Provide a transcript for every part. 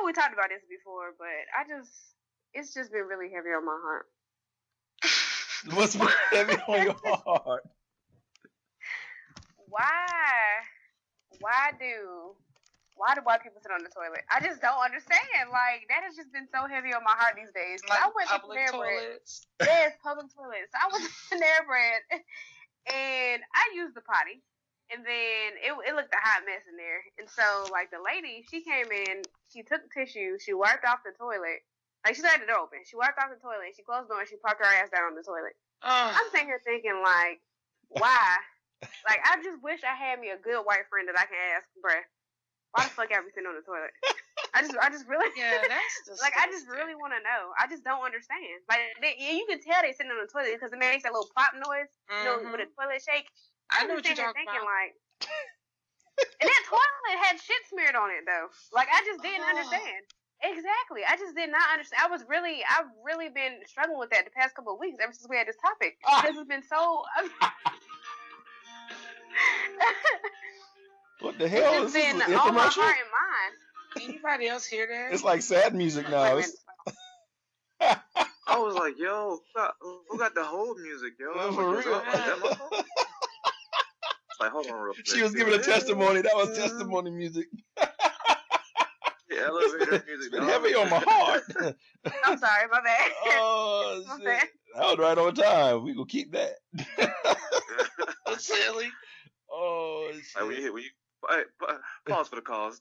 know we talked about this before, but I just it's just been really heavy on my heart. What's heavy on your heart? Why? Why do why do white people sit on the toilet? I just don't understand. Like that has just been so heavy on my heart these days. Like I went public to Panera Bread. toilets. Yes, public toilets. I went to Panera Bread and I used the potty. And then it, it looked a hot mess in there. And so, like, the lady, she came in, she took tissue, she wiped off the toilet. Like, she had the door open. She wiped off the toilet, she closed the door, and she parked her ass down on the toilet. Ugh. I'm sitting here thinking, like, why? like, I just wish I had me a good white friend that I can ask, bruh, why the fuck have we sitting on the toilet? I just, I just really, yeah, that's like, I just really want to know. I just don't understand. Like, they, you can tell they sitting on the toilet because it makes that little pop noise, you know, with a mm-hmm. toilet shake. I I'm know what you're talking thinking, about. like, and that toilet had shit smeared on it though. Like, I just didn't Oh. understand. Exactly. I just did not understand. I was really, I've really been struggling with that the past couple of weeks ever since we had this topic. Ah. Because it's been so. What the hell is it's this? been An on my heart and mind. Anybody else hear that? It's like sad music now. It's. I was like, yo, who got, the whole music, yo? I was For real. that- is that my phone? It's like, hold on real quick. she was giving a testimony. That was testimony music. The elevator It's music. been heavy on my heart. I'm sorry, my bad. oh My shit! bad. That was right on time. We gonna keep that. That's silly. oh Like when you shit! hit, when you pa- pa- pause for the calls.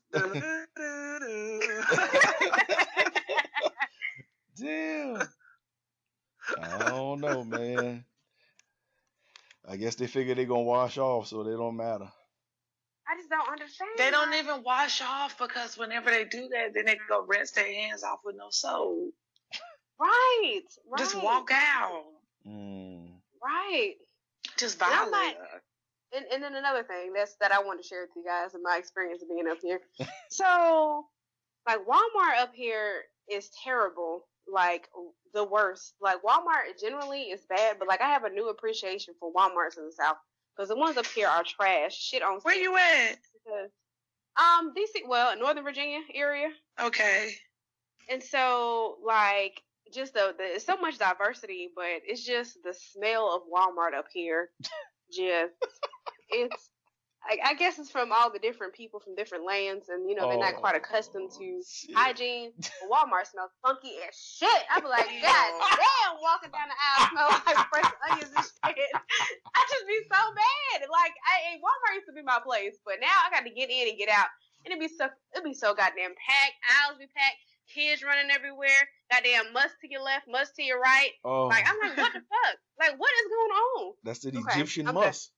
Damn. I don't know, man. I guess they figure they're gonna wash off, so they don't matter. I just don't understand. They don't even wash off because whenever they do that, then they go rinse their hands off with no soap. Right. Right. Just walk out. Mm. Right. Just And I'm violate. not- and, and then another thing that's that I want to share with you guys and my experience of being up here. so, like Walmart up here is terrible, like the worst. Like Walmart generally is bad, but like I have a new appreciation for WalMarts in the South because the ones up here are trash. Shit on Where you at? because um DC, well, Northern Virginia area, Okay. and so like just the, the it's so much diversity, but it's just the smell of Walmart up here. Just it's I, I guess it's from all the different people from different lands, and you know they're not quite oh, accustomed to Oh, shit. hygiene. Walmart smells funky as shit. I be like, God damn, walking down the aisle smell like fresh onions and shit. I just be so bad. Like I Walmart used to be my place, but now I got to get in and get out, and it'd be so it'd be so goddamn packed. Aisles be packed. Kids running everywhere. Goddamn must to your left, must to your right. Oh, Like I'm like, what the fuck? Like what is going on? that's the okay, Egyptian must.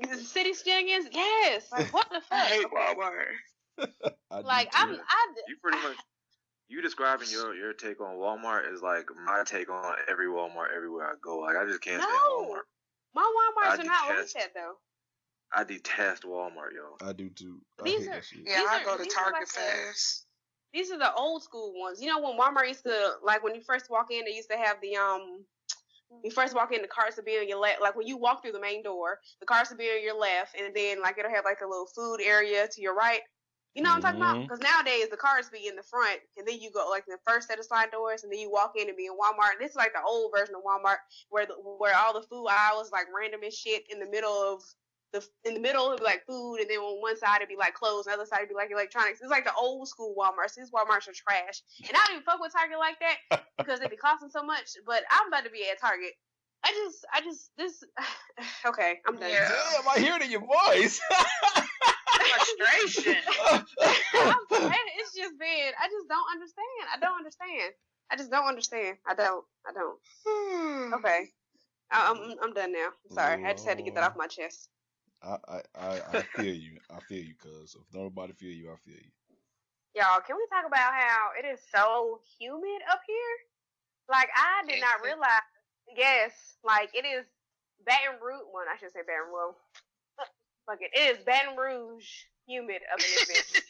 The city stingings? Yes. Like what the fuck? I hate Walmart. I Like. I'm I You pretty much you describing your your take on Walmart is like my take on every Walmart everywhere I go. Like I just can't stand Walmart. my Walmarts I are not like detest- that though. I detest Walmart, yo. I do too. I These hate are- shit. Yeah, These I are- go to Target like fast. These are the old school ones. You know when Walmart used to like when you first walk in, they used to have the um. You first walk in, the carts will be on your left. Like when you walk through the main door, the carts will be on your left, and then like it'll have like a little food area to your right. You know what I'm talking about? Mhm. Because nowadays the cars be in the front, and then you go like the first set of slide doors, and then you walk in and be in Walmart. This is like the old version of Walmart, where the, where all the food aisles like random as shit in the middle of the in the middle it'd be like food, and then on one side it'd be like clothes, and the other side it'd be like electronics. It's like the old school Walmarts. These Walmarts are trash, and I don't even fuck with Target like that because they be costing so much. But I'm about to be at Target. I just, I just this. Okay, I'm done. Yeah. Damn, I hear it in your voice. Frustration. I'm- it's just been. I just don't understand. I don't understand. I just don't understand. I don't. I don't. Hmm. Okay. I- I'm I'm done now. Sorry, I just had to get that off my chest. I, I, I, I feel you. I feel you, cuz. If nobody feel you, I feel you. Y'all, can we talk about how it is so humid up here? Like I did not realize. Yes, like it is Baton Rouge. Well, I should say Baton Rouge. Fuck it. It is Baton Rouge humid up in this bitch.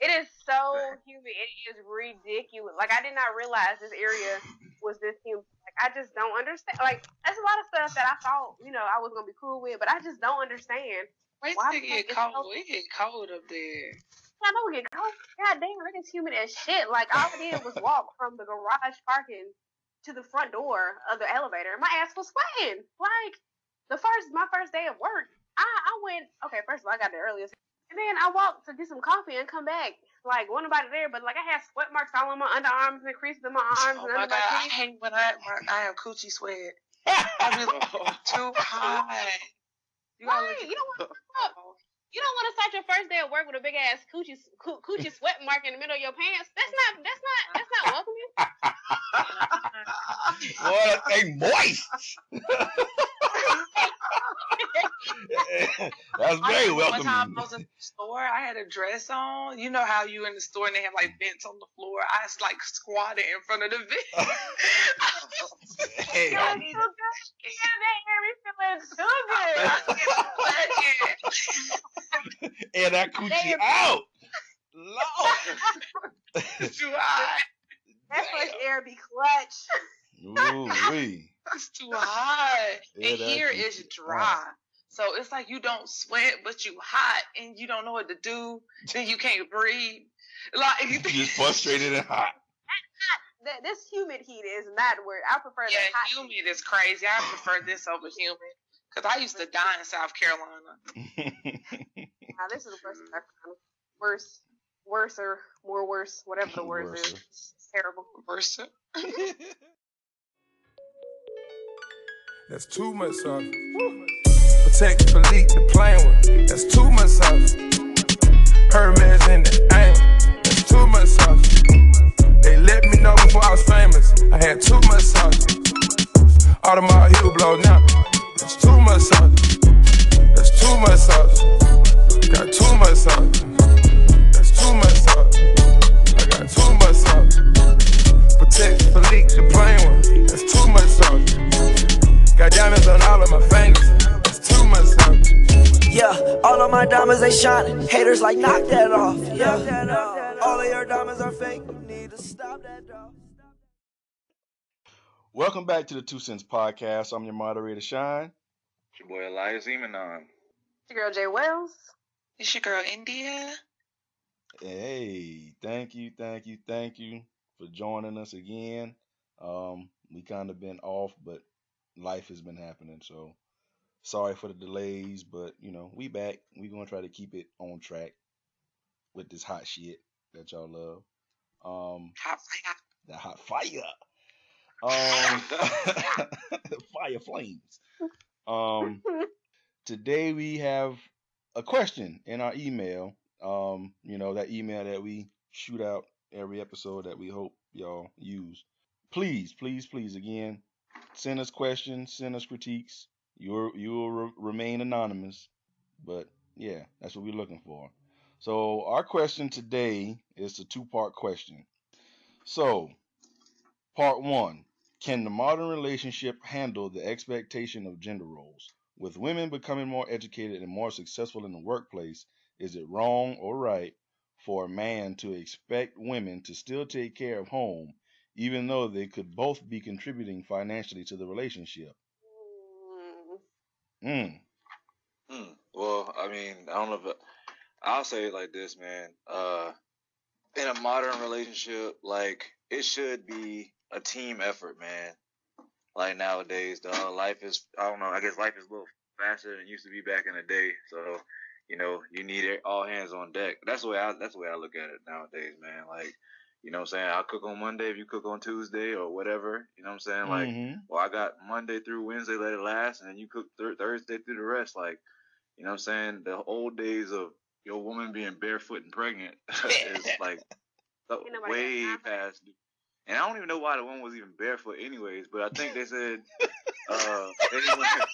It is so humid. It is ridiculous. Like I did not realize this area was this humid. I just don't understand. Like there's a lot of stuff that I thought you know I was gonna be cool with, but I just don't understand. Wait till it get cold. It get cold up there. I know we get cold. God damn, it gets humid as shit. Like all I did was walk from the garage parking to the front door of the elevator. My ass was sweating. Like the first, my first day of work, I, I went. Okay, first of all, I got there earliest, and then I walked to get some coffee and come back. Like wasn't nobody there, but like I had sweat marks all on my underarms and creases in my arms Oh and my under god, my I hate when I when I have coochie sweat. I be like, too hot. You gotta Right, look you don't at- You don't want to start your first day of work with a big ass coochie coo- coochie sweat mark in the middle of your pants. That's not. That's not. That's not welcoming. Boy, that thing moist. That's very remember One time. I was in the store, I had a dress on. You know how you in the store and they have like vents on the floor. I was like squatted in front of the vent. Hey, I need so good. Yeah, that hair is feeling so good. and that coochie out. Lord. It's too hot. That fresh air be clutch. Ooh wee. It's too hot. Yeah, and that here coochie is dry. So it's like you don't sweat, but you hot and you don't know what to do. Then you can't breathe. Like You just frustrated and hot. That this humid heat is not where I prefer Yeah, the hot. humid is crazy. I prefer this over humid. Cause I used to die in South Carolina. Now this is worse. than North Carolina. Worse, worser, more worse, whatever the word is. It's terrible. Versa. That's too much sauce. Patek, delete the plain one. That's too much sauce. Hermes in the aim. That's too much sauce. They let me know before I was famous. I had too much sauce. Audemars heel blow now. That's too much sauce. That's too much sauce. Got too much sauce. That's too much sauce. I got too much sauce. Patek, delete the plain one. That's too much. Got diamonds on all of my fingers. That's too much sauce. Yeah, all of my diamonds they shining. Haters like knock that off. Yeah, all of your diamonds are fake. You need to stop that, dog. Welcome back to the Two Cents Podcast. I'm your moderator, Shine. It's your boy Elias Emanon. It's your girl Jay Wells. It's your girl India. Hey, thank you, thank you, thank you for joining us again. Um, we kind of been off, but life has been happening, so sorry for the delays, but you know, we back. We gonna try to keep it on track with this hot shit that y'all love. Um, Hot fire. the hot fire. Um, fire flames. Um, today we have a question in our email. Um, you know that email that we shoot out every episode that we hope y'all use. Please, please, please, again, send us questions, send us critiques. You'll you'll re- remain anonymous, but yeah, that's what we're looking for. So our question today is a two-part question. So, part one: Can the modern relationship handle the expectation of gender roles? With women becoming more educated and more successful in the workplace, is it wrong or right for a man to expect women to still take care of home, even though they could both be contributing financially to the relationship? Mm. Mm. Hmm. Well, I mean, I don't know if it, I'll say it like this, man. Uh, in a modern relationship, like it should be a team effort, man. Like nowadays, dog, life is I don't know. I guess life is a little faster than it used to be back in the day. So, you know, you need it- all hands on deck. That's the way I that's the way I look at it nowadays, man. Like, you know what I'm saying? I'll cook on Monday if you cook on Tuesday or whatever. You know what I'm saying? Like, Mhm. well, I got Monday through Wednesday, let it last, and then you cook th- Thursday through the rest. Like, you know what I'm saying? The old days of your woman being barefoot and pregnant is like so- way got time for that. past. And I don't even know why the woman was even barefoot, anyways. But I think they said uh, they didn't want-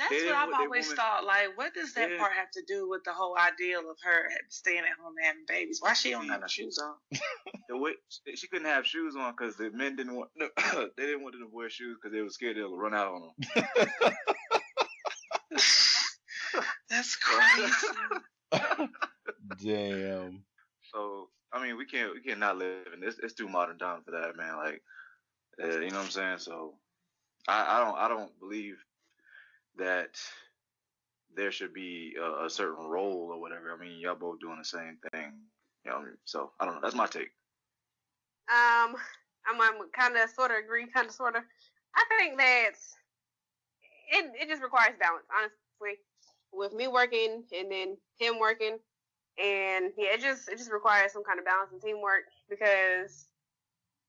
That's They what I've always woman- thought. Like, what does that Yeah. part have to do with the whole ideal of her staying at home and having babies? Why she don't have no shoes on? the way she couldn't have shoes on because the men didn't want they didn't want them to wear shoes because they were scared they'll run out on them. That's crazy. Damn. So I mean, we can't we cannot live in this. It's too modern time for that, man. Like, uh, you know what I'm saying? So I, I don't I don't believe that there should be a, a certain role or whatever. I mean, y'all both doing the same thing. You know, so I don't know. That's my take. Um, I'm, I'm kind of sort of agree, kind of sort of. I think that it it just requires balance, honestly. With me working and then him working, and yeah, it just it just requires some kind of balance and teamwork because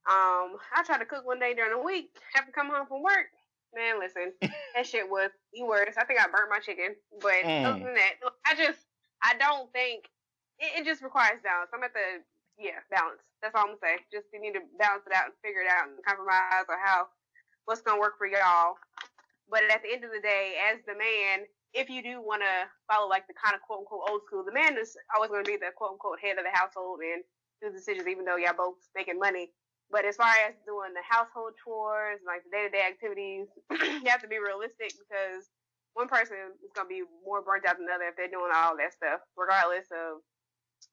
um I try to cook one day during the week after come home from work. Man, listen, that shit was the worst. I think I burnt my chicken, but Mm. other than that, I just I don't think it, it just requires balance. I'm at the yeah balance. That's all I'm gonna say. Just you need to balance it out and figure it out and compromise or how what's gonna work for y'all. But at the end of the day, as the man, if you do want to follow like the kind of quote unquote old school, the man is always going to be the quote unquote head of the household and do decisions, even though y'all both making money. But as far as doing the household chores, like the day to day activities, you have to be realistic because one person is going to be more burnt out than the other if they're doing all that stuff, regardless of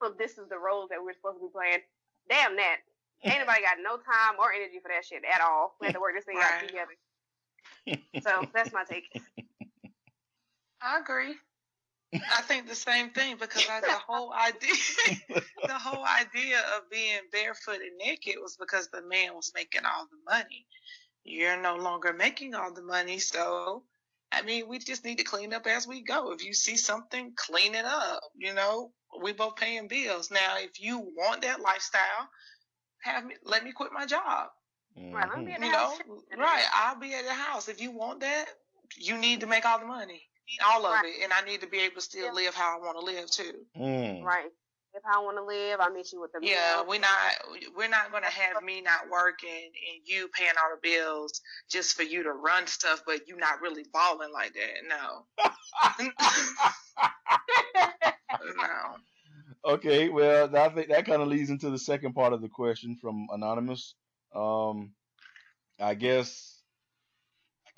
if this is the roles that we're supposed to be playing. Damn that. Ain't nobody got no time or energy for that shit at all. We have to work this thing out together. So that's my take. I agree. I think the same thing because I, the whole idea, the whole idea of being barefoot and naked was because the man was making all the money. You're no longer making all the money, so I mean, we just need to clean up as we go. If you see something, clean it up. You know, we both paying bills now. If you want that lifestyle, have me let me quit my job. Right, let me Mhm. in the You know, house. right? I'll be at the house. If you want that, you need to make all the money, all of Right. it, and I need to be able to still Yeah. live how I want to live too. Mm. Right. If I want to live, I'll meet you with the Yeah, meal. we're not we're not gonna have me not working and you paying all the bills just for you to run stuff, but you not really balling like that. No, no. Okay, well, I think that kind of leads into the second part of the question from anonymous. Um, I guess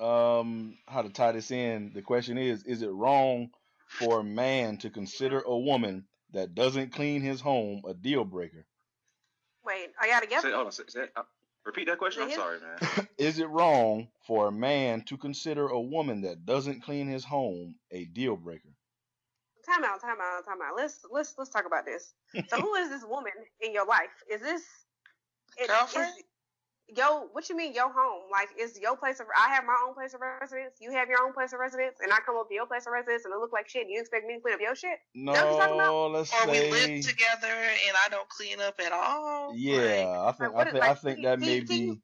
um, how to tie this in. The question is: Is it wrong for a man to consider a woman that doesn't clean his home a deal breaker? Wait, are y'all together? Say, hold on. Say, say, uh, repeat that question. I'm sorry, man. Is it wrong for a man to consider a woman that doesn't clean his home a deal breaker? Time out, time out, time out. Let's let's let's talk about this. So, who is this woman in your life? Is this it- Girlfriend? Is, yo, what you mean your home? Like, is your place of? I have my own place of residence. You have your own place of residence, and I come up to your place of residence, and it look like shit. And you expect me to clean up your shit? No, you're talking about? let's Or we live together and I don't clean up at all. Yeah, I think what I is- think I think can- that can may you- can you- be.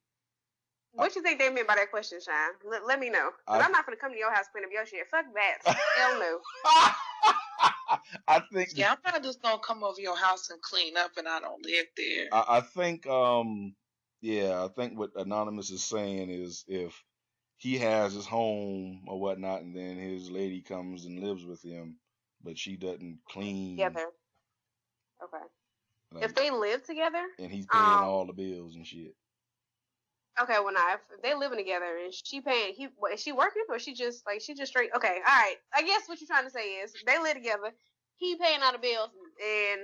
What you think they meant by that question, Shine? Let, let me know. Cause I- I'm not gonna come to your house clean up your shit. Fuck that. Hell no. I think Yeah, I'm not just gonna come over your house and clean up and I don't live there. I, I think um yeah, I think what Anonymous is saying is if he has his home or whatnot and then his lady comes and lives with him, but she doesn't clean Together. Okay. like, If they live together, and he's paying um, all the bills and shit. Okay, well now if they living together and she paying he what, is she working or she just like she just straight okay, all right. I guess what you're trying to say is they live together, he paying all the bills and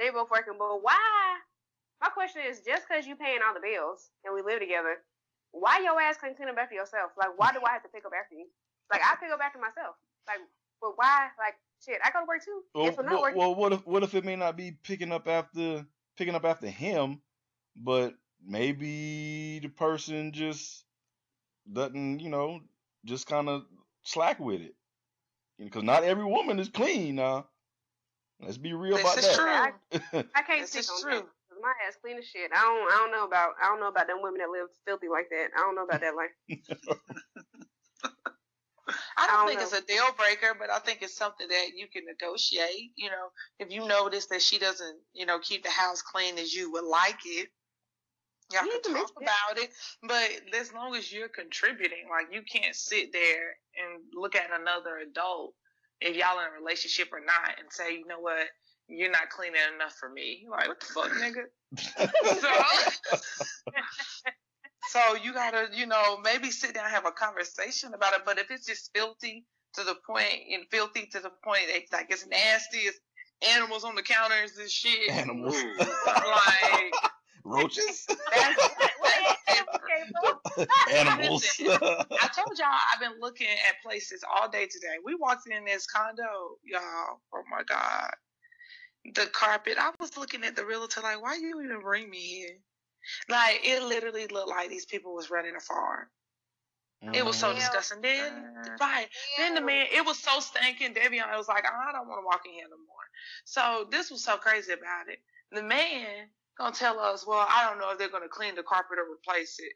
they both working, but why my question is just cause you paying all the bills and we live together, why your ass couldn't clean up after yourself? Like why do I have to pick up after you? Like I pick up after myself. Like but why like shit, I go to work too. Well, if I'm not well, working well, what if what if it may not be picking up after picking up after him, but maybe the person just doesn't, you know, just kind of slack with it. Because not every woman is clean now. Let's be real This about is true. that. I can't This speak is on true. that. 'Cause My ass clean as shit. I don't. I don't know about. I don't know about them women that live filthy like that. I don't know about that life. I don't I don't think know. it's a deal breaker, but I think it's something that you can negotiate. You know, if you notice that she doesn't, you know, keep the house clean as you would like it, y'all You can can talk about it. But as long as you're contributing, like you can't sit there and look at another adult if y'all in a relationship or not and say, you know what, you're not cleaning enough for me. Like what the fuck, nigga? so, so you gotta, you know, maybe sit down and have a conversation about it. But if it's just filthy to the point and filthy to the point that like it's nasty, it's animals on the counters and shit. Animals. Like Roaches? that's, that's different. okay, bro. Animals. I told y'all I've been looking at places all day today. We walked in this condo, y'all. Oh my god, the carpet. I was looking at the realtor like, why you even bring me here? Like it literally looked like these people was running a farm. It was so mm-hmm. disgusting. Then right, then the man, it was so stinking. Devion was like, I don't want to walk in here no more. So this was so crazy about it. The man gonna tell us, well, I don't know if they're gonna clean the carpet or replace it.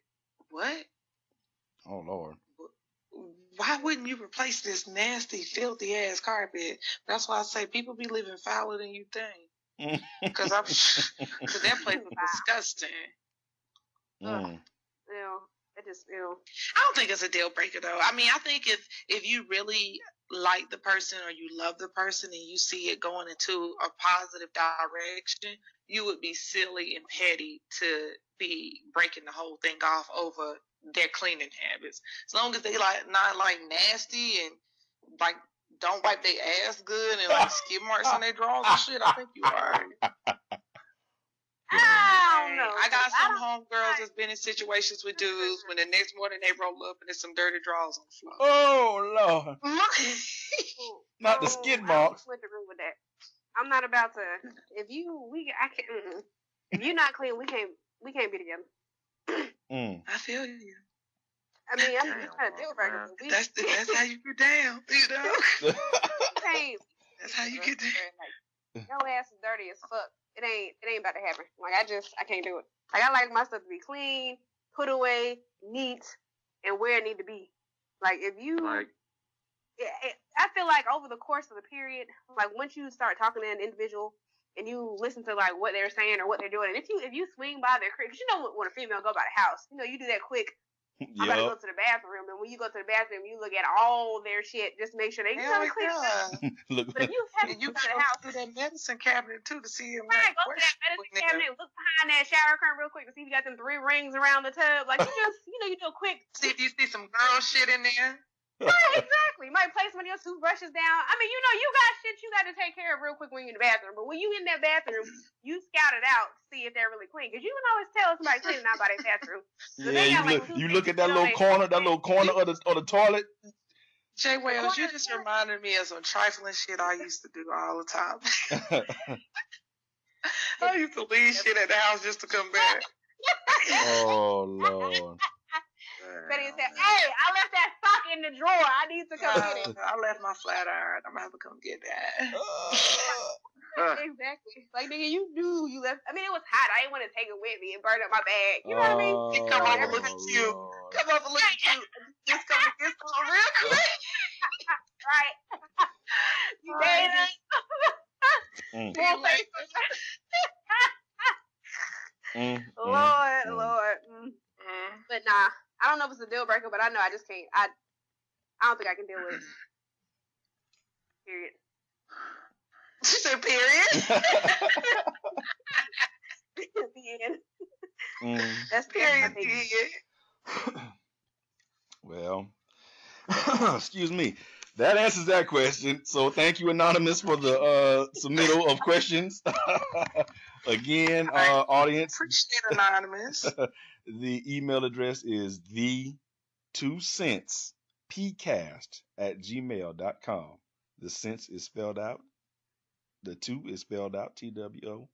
What? oh Lord. Why wouldn't you replace this nasty, filthy ass carpet? That's why I say people be living fouler than you think. Cause I'm, cause that place was disgusting. Mm. Ew. It just ew. I don't think it's a deal breaker though. I mean, I think if if you really like the person or you love the person and you see it going into a positive direction, you would be silly and petty to be breaking the whole thing off over their cleaning habits. As long as they like not like nasty and like don't wipe their ass good and like skid marks on their drawers and shit, I think you are. I don't know. I got some don't- homegirls that's been in situations with dudes when the next morning they roll up and there's some dirty drawers on the floor. Oh Lord. Ooh, Not the oh, skid marks. went to agree with that. I'm not about to. If you, we, I can't. If you're not clean, we can't. We can't be together. Mm. I feel you. I mean, I'm just trying to deal breaker. but We, That's the, that's how you get down. You know, we can't. that's how you get down. Like, your ass is dirty as fuck. It ain't. It ain't about to happen. Like I just, I can't do it. Like I like my stuff to be clean, put away, neat, and where it need to be. Like if you, Like, it, it, I feel like over the course of the period, like once you start talking to an individual and you listen to like what they're saying or what they're doing, and if you if you swing by their crib, 'cause you know when, when a female go by the house, you know you do that quick. I'm about to go to the bathroom, and when you go to the bathroom, you look at all their shit, just make sure they hell really clean. yeah. Look. But if you have to you go to gotta the house, go through that medicine cabinet too to see if right, go to that medicine cabinet, look behind that shower curtain real quick to see if you got them three rings around the tub. Like you just, you know, you do a quick See if you see some girl shit in there. Right, exactly. You might place one of your toothbrushes down. I mean, you know, you got shit you got to take care of real quick when you're in the bathroom. But when you in that bathroom, you scout it out to see if they're really clean. Because you can always tell somebody cleaning out by their bathroom. So Yeah, you got, like, look. two You look at that little corner, that little corner of the of the toilet. Jay Wells, you just store. reminded me of some trifling shit I used to do all the time. I used to leave shit at the house just to come back. oh Lord. Betty said, "Hey, I left that sock in the drawer. I need to come get it." Uh, I left my flat iron. I'm gonna have to come get that. exactly. Like nigga, you knew you left. I mean, it was hot. I didn't want to take it with me and burn up my bag. You know what I mean? Oh, come over, look at you. Come over, look at you. Just come to get some real quick. Right. you Right. dead. Mm, mm, mm, Lord, mm. Lord. Mm. Mm. But nah, I don't know if it's a deal breaker, but I know I just can't. I, I don't think I can deal with it. Period. She said, period. the end. Mm. That's Period. that's. Well, excuse me. That answers that question. So thank you, Anonymous, for the uh, submittal of questions. Again, uh, audience, Appreciate anonymous. The email address is the two cents pcast at gmail.com. The cents is spelled out. The two is spelled out T W O.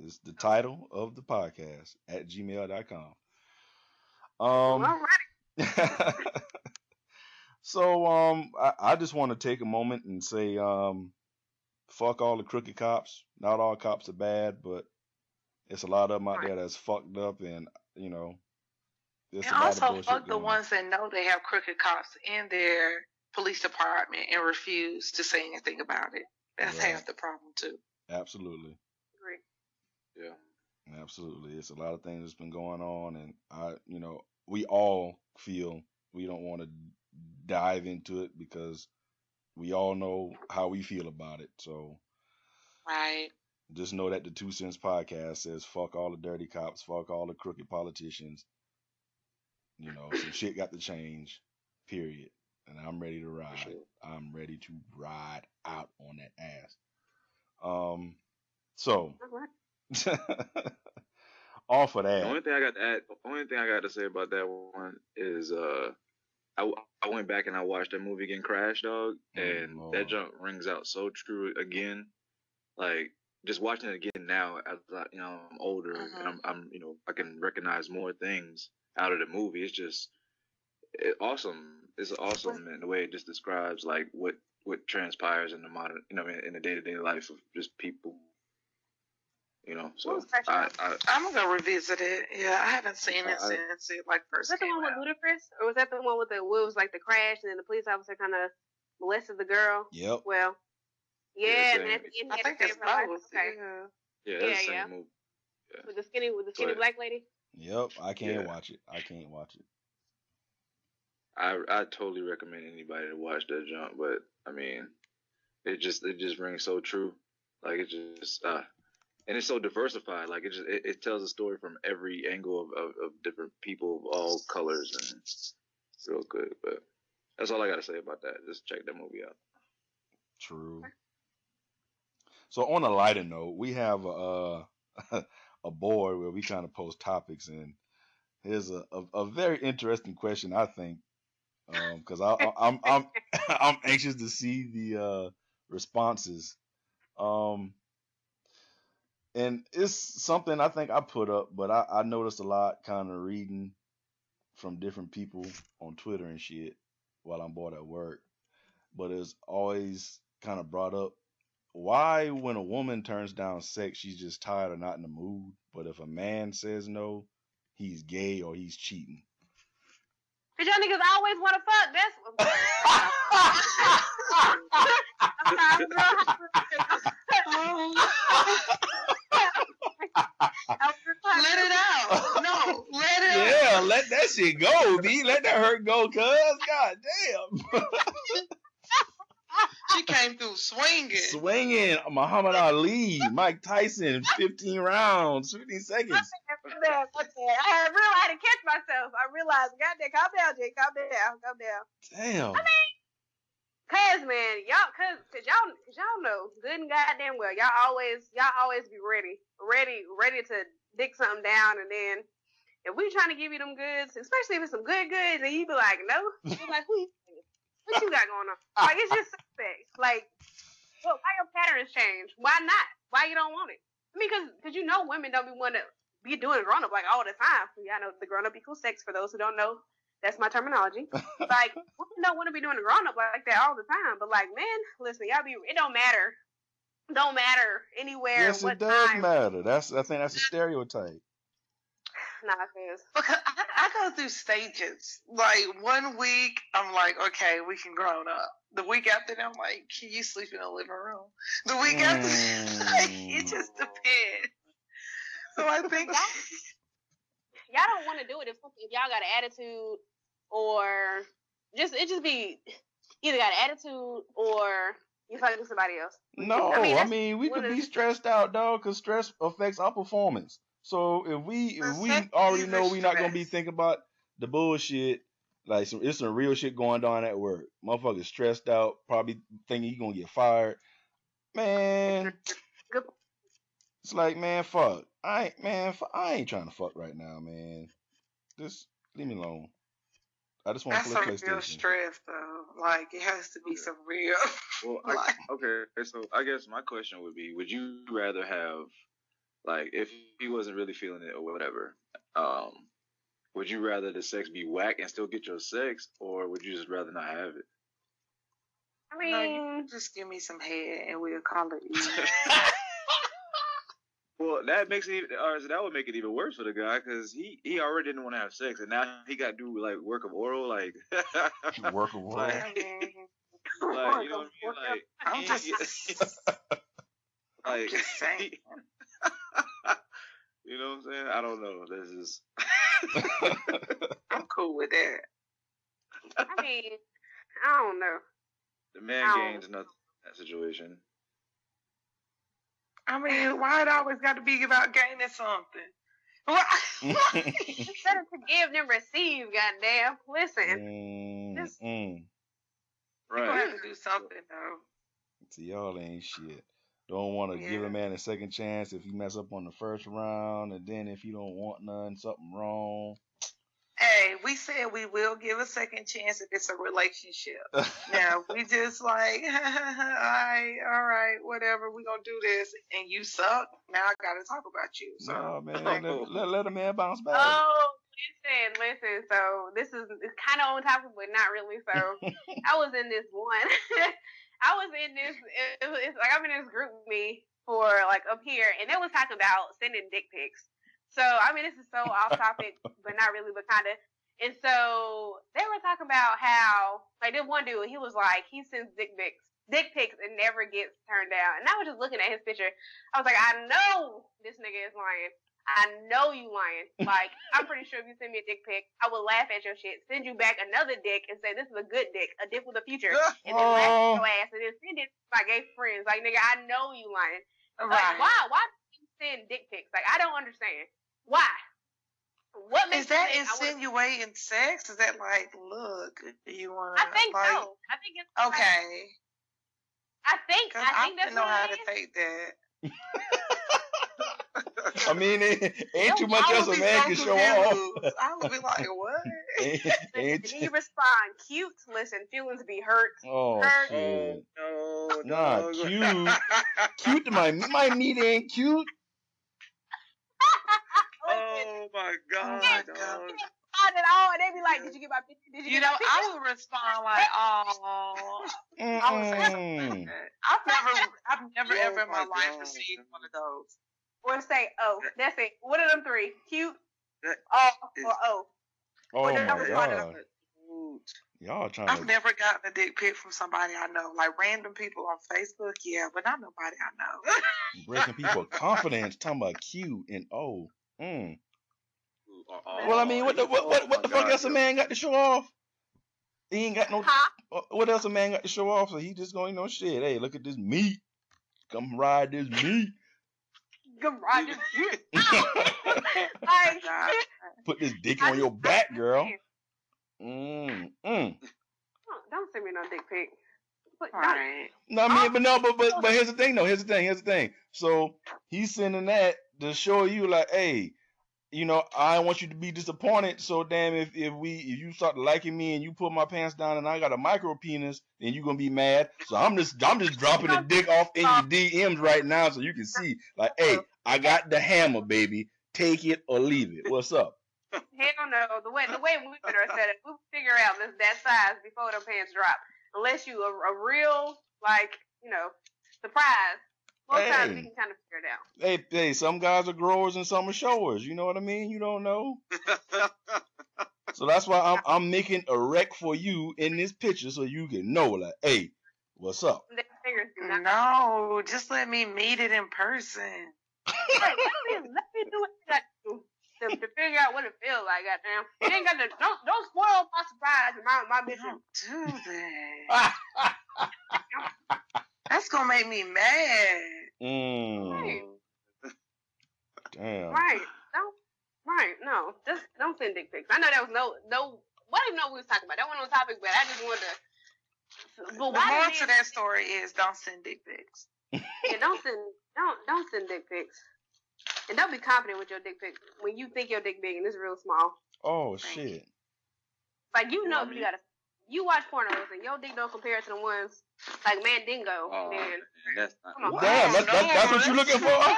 Is the title of the podcast at gmail.com. Um, All right. so um I, I just want to take a moment and say um fuck all the crooked cops. Not all cops are bad, but it's a lot of them out there that's fucked up and you know there's And also, fuck the ones that know they have crooked cops in their police department and refuse to say anything about it. That's Right. half the problem too. Absolutely. Agree. Yeah. Absolutely. It's a lot of things that's been going on and I you know, we all feel we don't want to dive into it because we all know how we feel about it. So Right. Just know that the Two Cents podcast says fuck all the dirty cops, fuck all the crooked politicians. You know, some shit got to change. Period. And I'm ready to ride. sure. I'm ready to ride out on that ass. Um so off of The that. only thing I got to add, only thing I got to say about that one is, uh, I, I went back and I watched that movie again, Crash Dog, and Oh, that junk rings out so true again. Like just watching it again now, as I, you know, I'm older Mhm. and I'm, I'm, you know, I can recognize more things out of the movie. It's just it, awesome. It's awesome in the way it just describes like what what transpires in the modern, you know, in, in the day to day life of just people. You know, so was I, I, I'm gonna revisit it. Yeah, I haven't seen it I- since it like Was first that the came one with. Ludacris, or was that the one with the what was like the crash and then the police officer kind of molested the girl? Yep. Well, Yeah, yeah, same. and at the I think to it's save her both. Okay, Yeah. yeah, that's the Yeah, same yeah. movie. with the skinny with the skinny But- black lady. Yep. I can't Yeah. watch it. I can't watch it. I I totally recommend anybody to watch that jump, but I mean, it just it just rings so true. Like it just uh, and it's so diversified. Like it just it, it tells a story from every angle of, of, of different people of all colors and it's real good. But that's all I gotta say about that. Just check that movie out. True. So on a lighter note, we have a uh, a board where we kind of post topics, and here's a, a, a very interesting question, I think, because I, I'm I'm I'm anxious to see the uh, responses. Um, and it's something I think I put up, but I, I noticed a lot kind of reading from different people on Twitter and shit while I'm bored at work. But it's always kind of brought up why, when a woman turns down sex, she's just tired or not in the mood. But if a man says no, he's gay or he's cheating. Cause y'all niggas always want to fuck. That's I'm sorry, girl. Let it out. No, let it out. yeah, let that shit go, B. Let that hurt go, cuz. God damn. She came through swinging. Swinging Muhammad Ali, Mike Tyson, 15 rounds, 15 seconds. I had real I had to catch myself. I realized, goddamn, calm down, Jay, calm down, calm down. Damn. I mean, Cause man, y'all, cause, cause y'all, cause y'all know good and goddamn well, y'all always, y'all always be ready, ready, ready to dick something down, and then if we trying to give you them goods, especially if it's some good goods, and you be like, no, you be like, who? What you got going on? Like it's just suspect. Like, well, why your patterns change? Why not? Why you don't want it? I mean, cause, cause you know women don't be want to be doing grown up like all the time. Y'all know the grown up equals sex. For those who don't know, that's my terminology like women don't want to be doing the grown up like that all the time. But like, man, listen, y'all be it don't matter. Don't matter anywhere. Yes, it does time. matter. That's I think that's a stereotype. Nah, cause I, I go through stages. Like one week, I'm like, okay, we can grown up. The week after that, I'm like, can you sleep in the living room? The week after, like, it just mm. depends. So I think, y'all don't want to do it if if y'all got an attitude or just it just be either got an attitude or you fucking with somebody else. No, I I mean, mean, we could be stressed out, dog, because stress affects our performance. So if we if we already know we're not gonna be thinking about the bullshit, like some it's some real shit going on at work. Motherfucker stressed out, probably thinking he gonna get fired. Man, it's like man, fuck. I ain't man, fu- I ain't trying to fuck right now, man. Just leave me alone. I just want that's to some play real PlayStation. stress, though. Like, it has to be some real. Well, I, like, okay, so I guess my question would be: Would you rather have, like, if he wasn't really feeling it or whatever, um, would you rather the sex be whack and still get your sex, or would you just rather not have it? I no, mean, you just give me some head and we'll call it even. Well, that makes it, even- or that would make it even worse for the guy because he he already didn't want to have sex, and now he got to do like work of oral, like, Work of Like- I like you know what I mean, like, I'm he- just, I'm like, just saying. You know what I'm saying? I don't know. This is. I'm cool with that. I mean, I don't know. The man gains nothing in that situation. I mean, why it always got to be about gaining something? Well, It's better to give than receive. Goddamn. Listen. Mm, Just- mm. You're gonna have to do something though. See, y'all ain't shit. Don't want to give a man a second chance if he mess up on the first round, and then if you don't want none, something wrong. Hey, we said we will give a second chance if it's a relationship. Now we just like, all right, all right, whatever. We gonna do this, and you suck. Now I gotta talk about you. So no man, let, oh. let, let a man bounce back. Oh, listen, listen. So this is it's kind of on topic, but not really. So I was in this one. I was in this. It, was- it's like I'm in this group with me for like up here, and they was talking about sending dick pics. So I mean, this is so off topic, but not really, but kind of. And so they were talking about how like this one dude, he was like he sends dick pics, dick pics, and never gets turned down. And I was just looking at his picture. I was like, I know this nigga is lying. I know you lying. Like, I'm pretty sure if you send me a dick pic, I will laugh at your shit, send you back another dick, and say this is a good dick, a dick with a future, and then laugh Oh. at your ass, and then send it to my gay friends. Like, nigga, I know you lying. Like, why? Why do you send dick pics? Like, I don't understand. Why? What makes Is that you think insinuating sex? Is that like, look, do you want to? I think like, so. I think it's Okay. I think I I, think that's don't know how to take that. I mean, ain't, ain't too much I else a man so can show off. I would be like, what? ain't, Listen, ain't, and respond cute. Listen, feelings be hurt. oh Hurt. shit. no, Nah, dog. cute. Cute to my my meat ain't cute. Oh my god, my dog. God. not at all. And they be like, "Did you get my picture? Did you, You get know, my picture?" I would respond like, oh. I that. I've never, I've never Oh ever in my my life God. received one of those. Or say, "Oh, that's it." What are them three? Cute, That oh, or oh. Oh my god. Y'all trying I've to never gotten a dick pic from somebody I know, like random people on Facebook, yeah, but not nobody I know. breaking people confidence, talking about cute and oh. Mm. Oh, Well, I mean, what the what what, what the my fuck God, else a man got to show off? He ain't got no. Huh? what- What else a man got to show off? So he just going, you know, shit. Hey, look at this meat. Come ride this meat. Good Roger. like, Put this dick I on your just- back, I girl. Mm, mm. Don't- Don't send me no dick pic. But don't- Right. No, I mean, but no, but but but here's the thing, though. Here's the thing. Here's the thing. So he's sending that to show you, like, hey, you know, I want you to be disappointed. So damn, if if we if you start liking me and you pull my pants down and I got a micro penis, then you're gonna be mad. So I'm just I'm just dropping the dick off in your DMs right now, so you can see, like, hey, I got the hammer, baby. Take it or leave it. What's up? Hell no. The way the way women are set up, we figure out this that size before the pants drop. Unless you a, a real like you know surprise. Most times we Hey. can kind of figure it out. Hey, hey, some guys are growers and some are showers. You know what I mean? You don't know. So that's why I'm I'm making a wreck for you in this picture so you can know like, hey, what's up? Their fingers do not. No, just let me meet it in person. Hey, let me let me do what I to do to, to figure out what it feels like. Goddamn, you ain't got to don't don't spoil my surprise and my my bitch. Don't do that. That's gonna make me mad. mm, damn. Right. Don't. Right. No. Just don't send dick pics. I know that was no no. I didn't know what we was talking about. That wasn't on topic, but I just wanted to. But The moral to that story is don't send dick pics. Yeah, don't send don't don't send dick pics. And don't be confident with your dick pic when you think your dick big and it's real small. Oh shit. Like you know I if mean- you gotta you watch pornos and your dick don't compare to the ones like Mandingo. Oh, then man, that's not. Come on. Damn, that's, that's, that's what you looking for?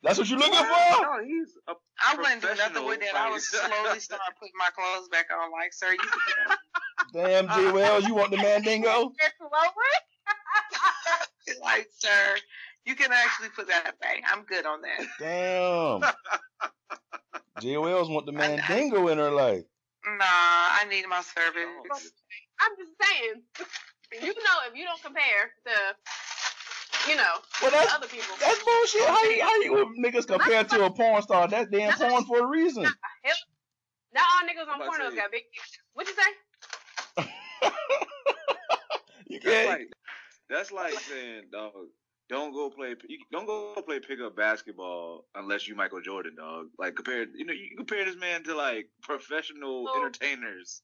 That's what you looking for? No, he's a I wouldn't do nothing with that. I professional would slowly start putting my clothes back on. Like, sir, you can Damn, Jay Wells, you want the mandingo? like, sir, you can actually put that back. I'm good on that. Damn. Jay Wells want the mandingo in her life. Nah, I need my service. I'm just saying, you know if you don't compare to, you know, Well, that's other people. that's bullshit. How you how you niggas compare to a porn star? That's damn porn for a reason. Not all niggas on I'm pornos got big. What you say? You That's can't. like that's like saying, dog, don't go play you don't go play pickup basketball unless you Michael Jordan, dog. Like compared, you know, you compare this man to like professional Oh. entertainers.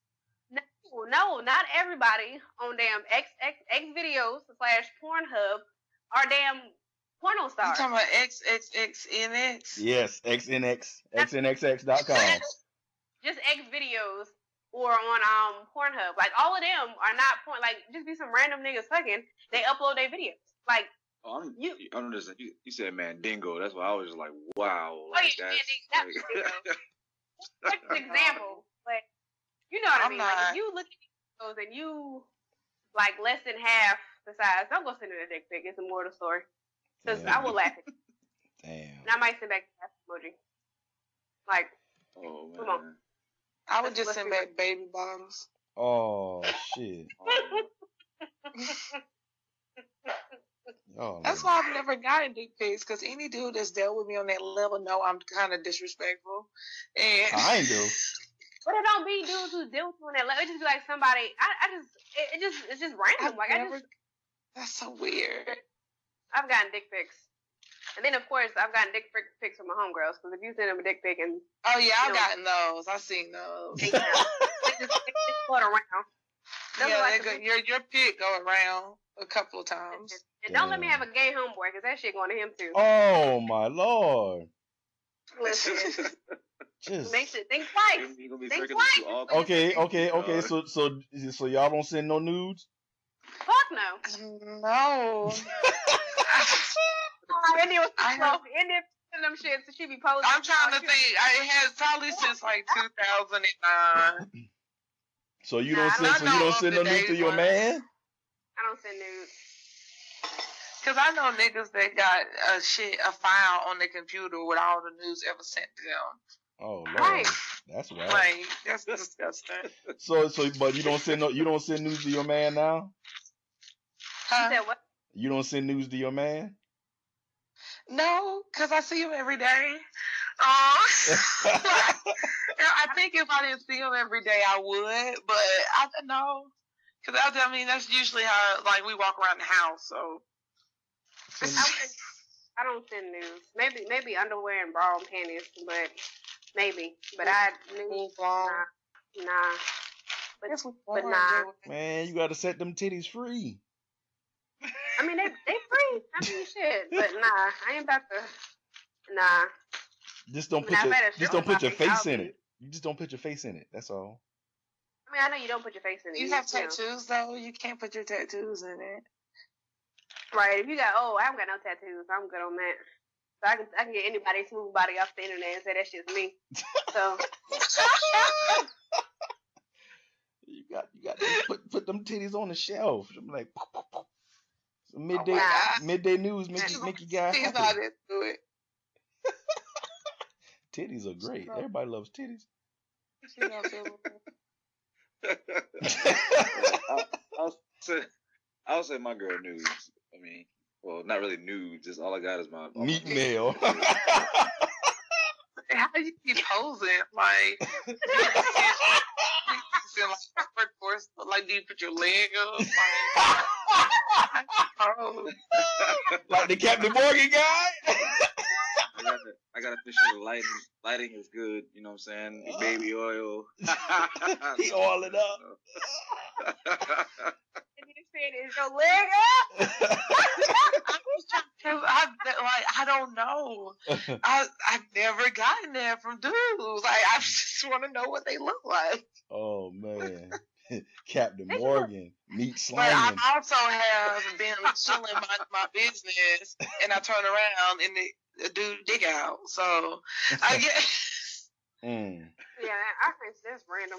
No, no, not everybody on damn X X X videos slash Pornhub are damn porno stars. You talking about XXXNX? Yes, XNX, XNXX.com. just X videos or on um Pornhub. Like all of them are not porn. Like just be some random niggas fucking. They upload their videos. Like Oh, I'm, You- you, I'm just you, you said Mandingo. That's why I was just like, wow. oh Like, yeah, that's, Mandingo, like- that's that's an example. But you know what I I'm mean. Like if you look at those and you like less than half the size, don't go send it a dick pic. It's a mortal story. Because Yeah. I will laugh at you. Damn. And I might send back the emoji. Like oh man. Come on. I would Let's- just send back baby bottles. Oh shit. Oh, Oh, That's why I've never gotten dick pics because any dude that's dealt with me on that level know I'm kind of disrespectful. And I ain't do. But it don't be dudes who deal with you on that level. It just be like somebody. I, I just it, it just it's just random. I've like I just that's so weird. I've gotten dick pics. And then of course I've gotten dick pics from my homegirls because if you send them a dick pic and Oh yeah, I've No. gotten those. I've seen those. they, they just, they just float around. Those yeah, like go, your your pic go around a couple of times. And don't let me have a gay homeboy because that shit going to him too. Oh my lord. Listen, Just makes it think twice. you gonna be Think freaking twice. okay, okay, okay. So, so, so y'all don't send no nudes. Fuck no. No. India was I so have- India send them shit so she be posting. I'm trying to She- think. I, it has probably since like 2009. So you Nah, don't send, so you don't send the no nudes to your ones. man. I don't send nudes. Cause I know niggas that got a shit a file on their computer with all the news ever sent to them. Oh lord, Right. that's right. Like that's disgusting. So, so, but you don't send no, you don't send news to your man now. You said what? You don't send news to your man. No, cause I see him every day. Uh, I think if I didn't see him every day, I would, but I don't know. Cause I, I mean, that's usually how like we walk around the house. So I, wouldn't- I don't send nudes. Maybe maybe underwear and bra and panties, but maybe. But I nudes, nah, nah. But but nah. Man, you got to set them titties free. I mean they they free. I mean shit. But nah, I ain't about to. Nah. Just don't I put mean, your, just don't put your face in it. You just don't put your face in it. That's all. I mean I know you don't put your face in it. You have know. tattoos though. You can't put your tattoos in it. Right. If you got oh, I haven't got no tattoos. I'm good on that. So I can I can get anybody's smooth body off the internet and say that's just me. So You got, you got put put them titties on the shelf. I'm like, some oh midday my God. midday news make you make you guys He's happy. into it. Titties are great. Everybody loves titties. She don't feel it. I'll, I'll say, I'll say my girl nudes. I mean, well, not really nudes. Just all I got is my Meat mail. How do you keep posing? Like, you feel like awkward like, do you put your leg up? Like, oh, like the Captain Morgan guy. I got to, I got to make sure the lighting, lighting is good. You know what I'm saying? The baby oil. he oil it up. and you said is your leg up? Cause I like I don't know. I I've never gotten that from dudes. Like I just want to know what they look like. oh man, Captain Morgan, meat But I also have been chilling my my business, and I turn around and the, the dude dig out. So I guess Mm. Yeah, I think that's random.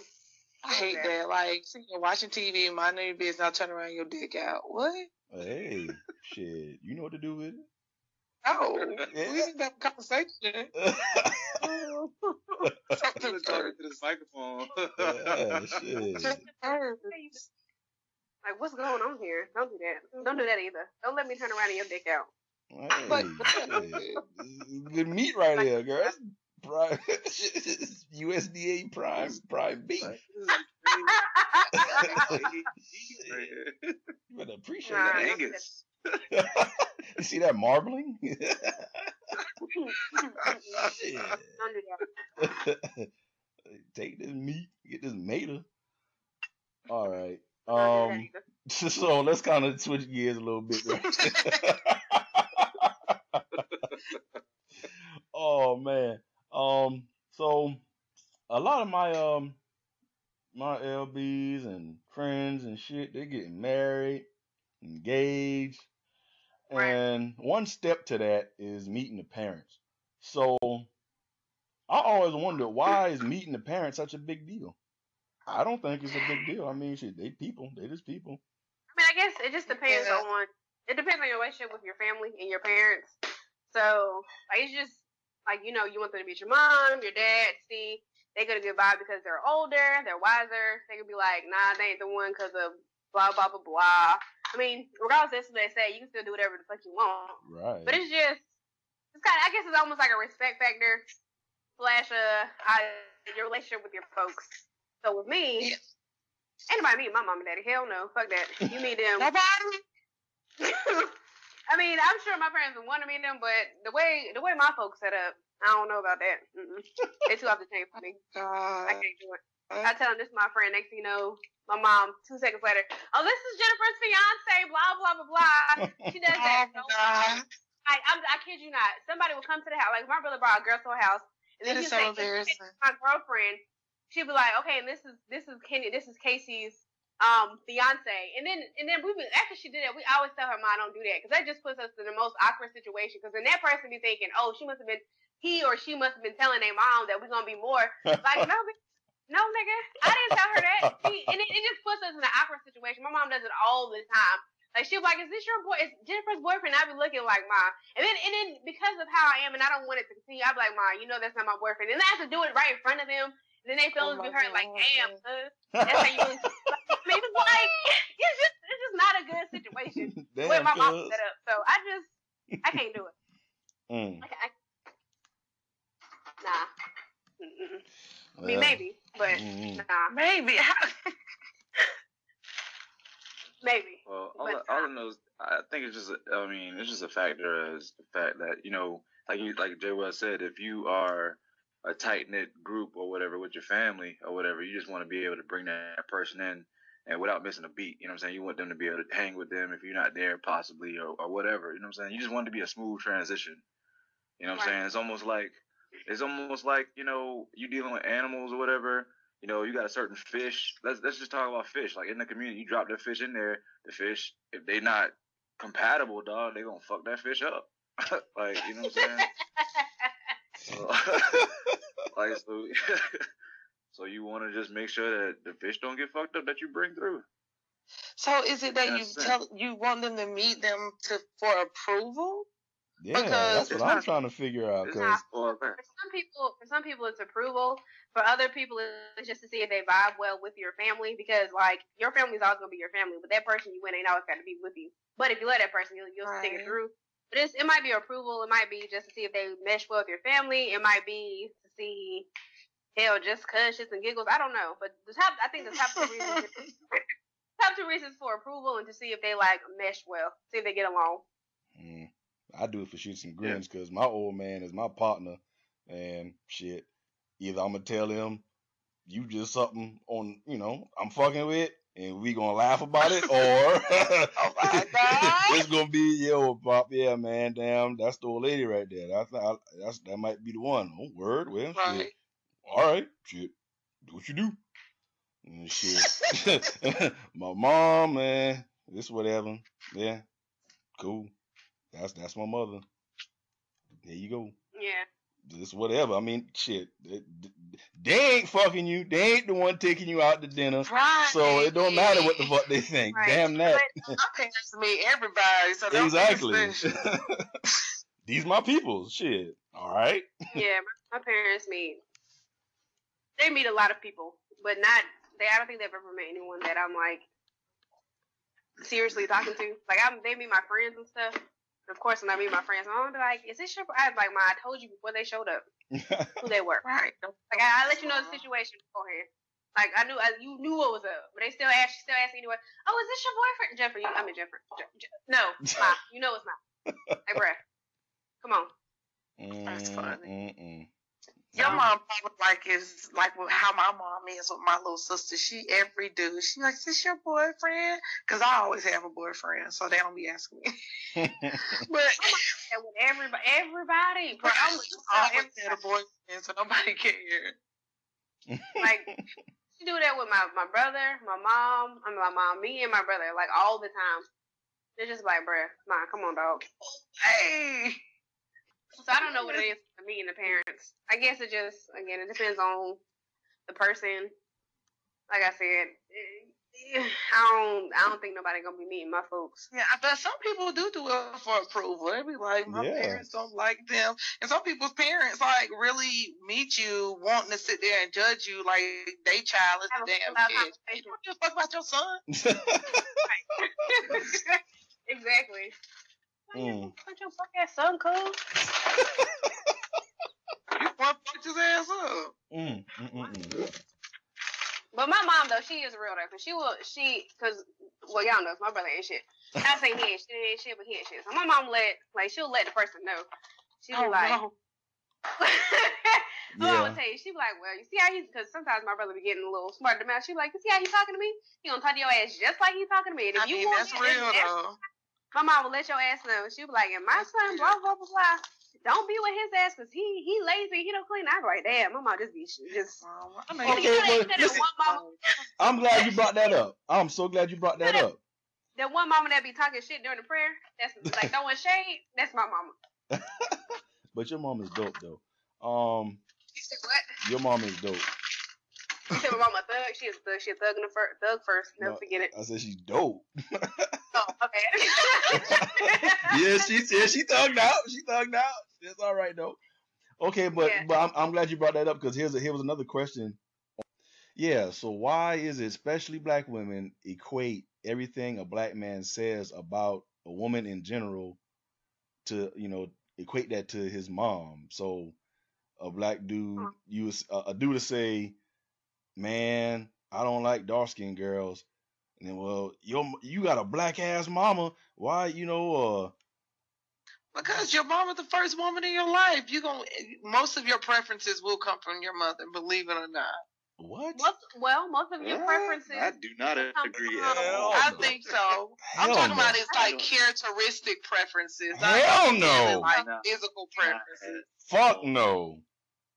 I hate that. Like sitting here watching TV, minding your business, I turn around, your dick out. What? Hey, shit, you know what to do with No, Yeah. we didn't have a conversation. It. Something Talking to this microphone. yeah, shit. Like, what's going on here? Don't do that. Don't do that either. Don't let me turn around and your dick out. Hey, But- good meat right here, girl. That's prime, USDA prime prime beef. You better appreciate Nah, that. Angus. You see that marbling? Shit. Don't do that. Take this meat, get this mater. All right. Don't do that Um. So let's kind of switch gears a little bit. oh man. Um. So a lot of my um my LBs and friends and shit, they getting married, engaged, Right. and one step to that is meeting the parents. So I always wonder why is meeting the parents such a big deal? I don't think it's a big deal. I mean, shit, they people, they just people. I mean, I guess it just depends Yeah. on it depends on your relationship with your family and your parents. So like it's just like you know you want them to meet your mom, your dad. See, they get a good vibe because they're older, they're wiser. They could be like, nah, they ain't the one because of blah blah blah blah. I mean, regardless of what they say, you can still do whatever the fuck you want. Right. But it's just it's kind of I guess it's almost like a respect factor slash uh I, your relationship with your folks. So with me, Yeah. anybody meet my mom and daddy? Hell no, fuck that. You meet them. I mean, I'm sure my parents would want to meet them, but the way the way my folks set up, I don't know about that. Mm-mm. They too off the chain for me. I can't do it. I tell him this is my friend. Next thing you know, my mom two seconds later, oh, this is Jennifer's fiance. Blah blah blah blah. She does Oh that. my so God. I, I'm, I kid you not. Somebody will come to the house. Like my brother brought a girl to a house, and then is he'd so say, "This embarrassing. is my girlfriend." She'd be like, "Okay, and this is this is Kenny. This is Casey's um fiance." And then and then we would- after she did that, we always tell her, "Mom, don't do that," because that just puts us in the most awkward situation. Because then that person be thinking, "Oh, she must have been he or she must have been telling their mom that we're gonna be more." Like no. Bitch, No, nigga, I didn't tell her that. She, and it, it just puts us in an awkward situation. My mom does it all the time. Like she'll be like, "Is this your boy? Is Jennifer's boyfriend?" I'd be looking like, "Ma," and then and then because of how I am, and I don't want it to continue, I'd be like, "Ma, you know that's not my boyfriend." And then I have to do it right in front of them. And then they feelings Oh be my hurt. Like, damn, cuz that's how you really. I mean, it's like it's just it's just not a good situation the way Damn, my mom set up. So I just I can't do it. Mm. I, I, nah. Mm-mm. I mean, maybe, but mm, nah, Maybe. maybe. Well, all, But, I, all uh, I know is I think it's just I mean it's just a factor as the fact that you know like you like Jay Wells said if you are a tight knit group or whatever with your family or whatever you just want to be able to bring that person in and without missing a beat you know what I'm saying? You want them to be able to hang with them if you're not there possibly or, or whatever you know what I'm saying? You just want it to be a smooth transition you know what I'm saying? It's almost like it's almost like you know you dealing with animals or whatever you know, you got a certain fish. Let's let's just talk about fish. Like in the community, you drop the fish in there. The fish, if they not compatible, dog, they gonna fuck that fish up. like you know what I'm saying? So, like so, so you want to just make sure that the fish don't get fucked up that you bring through. so is it that you That's tell you want them to meet them to for approval? Yeah, because that's what I'm not- trying to figure out. It's Cause not for for some people, for some people, it's approval. For other people, it's just to see if they vibe well with your family. Because like your family's always gonna be your family, but that person you went ain't always got to be with you. But if you let that person, you'll, you'll stick it through. But it's, it might be approval. It might be just to see if they mesh well with your family. It might be to see, hell, just cause shits and giggles. I don't know. But the top, I think the top two reasons, top two reasons for approval and to see if they like mesh well, see if they get along. mm, I do it for shits and grins. Cause my old man is my partner, and shit. Either I'm gonna tell him you just something on, you know, I'm fucking with, and we gonna laugh about it, or Oh it's gonna be yo, pop, yeah, man, damn, that's the old lady right there. That's I, that's that might be the one. Oh, word, well, shit. All right, shit, do what you do. And shit, my mom, man, this whatever, yeah, cool. That's that's my mother. There you go. Yeah. Just whatever. I mean, shit. They, they ain't fucking you. They ain't the one taking you out to dinner. Right. So it don't matter what the fuck they think. Right. Damn that. My parents meet everybody, so don't think it's exactly. These my people. Shit. All right. Yeah, my, my parents meet. They meet a lot of people, but not. They. I don't think they've ever met anyone that I'm like seriously talking to. Like I'm. They meet my friends and stuff. And of course, when I meet my friends, I'm be like, "Is this your?" I'm like, "Ma, I told you before they showed up who they were. Right. Like I, I let you know the situation beforehand. Like I knew, I, you knew what was up, but they still ask, still ask me anyway. Oh, is this your boyfriend, Jeffrey? You, I mean Jeffrey. Je- Je- no, Ma, you know it's not. Hey, bruh, come on. That's funny. Mm-mm-mm. Your um, mom probably like is like with how my mom is with my little sister. She every dude. She like, is this your boyfriend? Because I always have a boyfriend, so they don't be asking me. but And with everybody, everybody, but I I'm- always had a boyfriend, so nobody cared. like she do that with my my brother, my mom, I mean my mom, me and my brother, like all the time. They're just like, bruh, nah, come on, dog. Hey, So I don't know what it is for me and the parents. I guess it just again it depends on the person. Like I said, eh, I don't I don't think nobody gonna be meeting my folks. yeah, but some people do do it for approval. They be like, my Yeah. parents don't like them, and some people's parents like really meet you wanting to sit there and judge you like they child is a a damn full-out kid. You don't give fuck about your son. exactly. Mm. Put your fuck ass son, cool. You want to fuck his ass up. Mm, mm, mm, mm. But my mom though, she is real though, cause she will she cause well y'all know my brother ain't shit. I say he ain't shit, he ain't shit, but he ain't shit. So my mom let like she'll let the person know. She'll be Oh, like, no. so I Yeah. would tell you, she be like, well, you see how he's because sometimes my brother be getting a little smart to the mouth. She be like, you see how he talking to me? He gonna talk to your ass just like he talking to me. And if I you mean, want that's it, real though. my mom will let your ass know. She'll be like, and my son, blah blah blah blah. Don't be with his ass because he he lazy. He don't clean. I be like, damn, my mom just be just. Um, I mean, Okay, you know well, that, that listen- one I'm glad you brought that up. I'm so glad you brought that up. that one mama that be talking shit during the prayer. That's like throwing shade. That's my mama. But your mom is dope though. Um, You said what? your mom is dope. You said my mama a thug. She is a thug. She a thug in the fir- thug first. Never No. forget it. I said she's dope. Oh, okay. yeah, she said she thugged out. She thugged out. It's all right though. Okay, but Yeah. but I'm, I'm glad you brought that up because here's a, here was another question. Yeah, so why is it especially black women equate everything a black man says about a woman in general to you know equate that to his mom? So a black dude, Huh. you a, a dude to say, "Man, I don't like dark skinned girls," and then well, your you got a black ass mama. Why you know uh Because your mom is the first woman in your life. You gonna most of your preferences will come from your mother, believe it or not. what? most, well, most of your preferences. I do not agree at all. I no. think so. I'm talking no. about it's like characteristic preferences. not Hell necessarily no. Like No. physical preferences. Fuck no.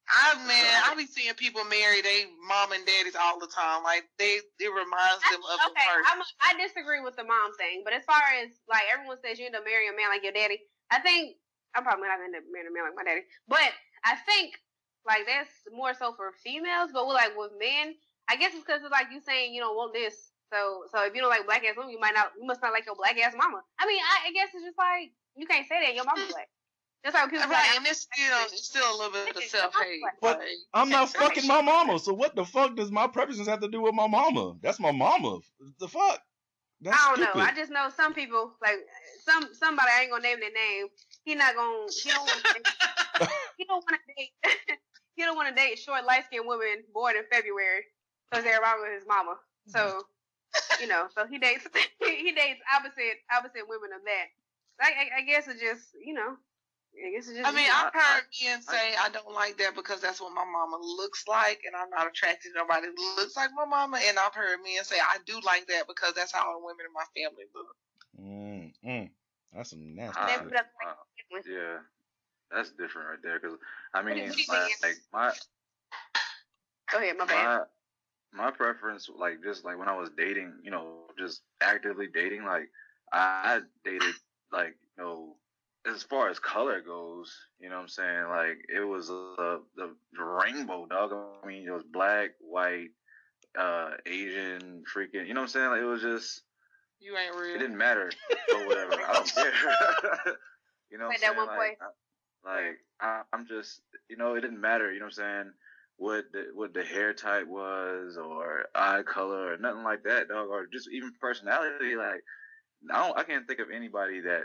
I man, I be seeing people marry they mom and daddies all the time. Like they, it reminds I- them of okay, the person. I disagree with the mom thing, but as far as like everyone says, you end up marrying a man like your daddy. I think I'm probably not gonna end up marrying a man like my daddy, but I think like that's more so for females. But with like with men, I guess it's because it's like you saying you don't want this. So so if you don't like black ass women, you might not. You must not like your black ass mama. I mean, I, I guess it's just like you can't say that your mama's black. That's how people be right, like, and it's still it's still a little bit of self hate. But I'm not fucking my mama. So what the fuck does my preferences have to do with my mama? That's my mama. The fuck? That's I don't stupid. know. I just know some people like some somebody. I ain't gonna name their name. He not gonna. He don't want. to He don't want to date. he don't want to date short, light skinned women born in February because they're around with his mama. So you know, so he dates. he dates opposite opposite women of that. I, I, I guess it just you know. I guess it just. I mean, you know, I've heard men say I don't like that because that's what my mama looks like, and I'm not attracted to nobody who looks like my mama. And I've heard men say I do like that because that's how the women in my family look. Mm, mm. That's some nasty Uh, shit. uh, Yeah, that's different right there. Because I What do mean, you think like, like my Go ahead, my bad. my my preference, like just like when I was dating, you know, just actively dating, like I, I dated like you know, as far as color goes, you know what I'm saying? Like it was uh, the the rainbow dog. I mean, it was black, white, uh, Asian, freaking. You know what I'm saying? Like it was just You ain't real. it didn't matter or whatever. I don't care. you know what Like I'm that saying? one like. I, like I, I'm just, you know, it didn't matter. You know what I'm saying? What the what the hair type was, or eye color, or nothing like that, dog, or just even personality. Like I don't, I can't think of anybody that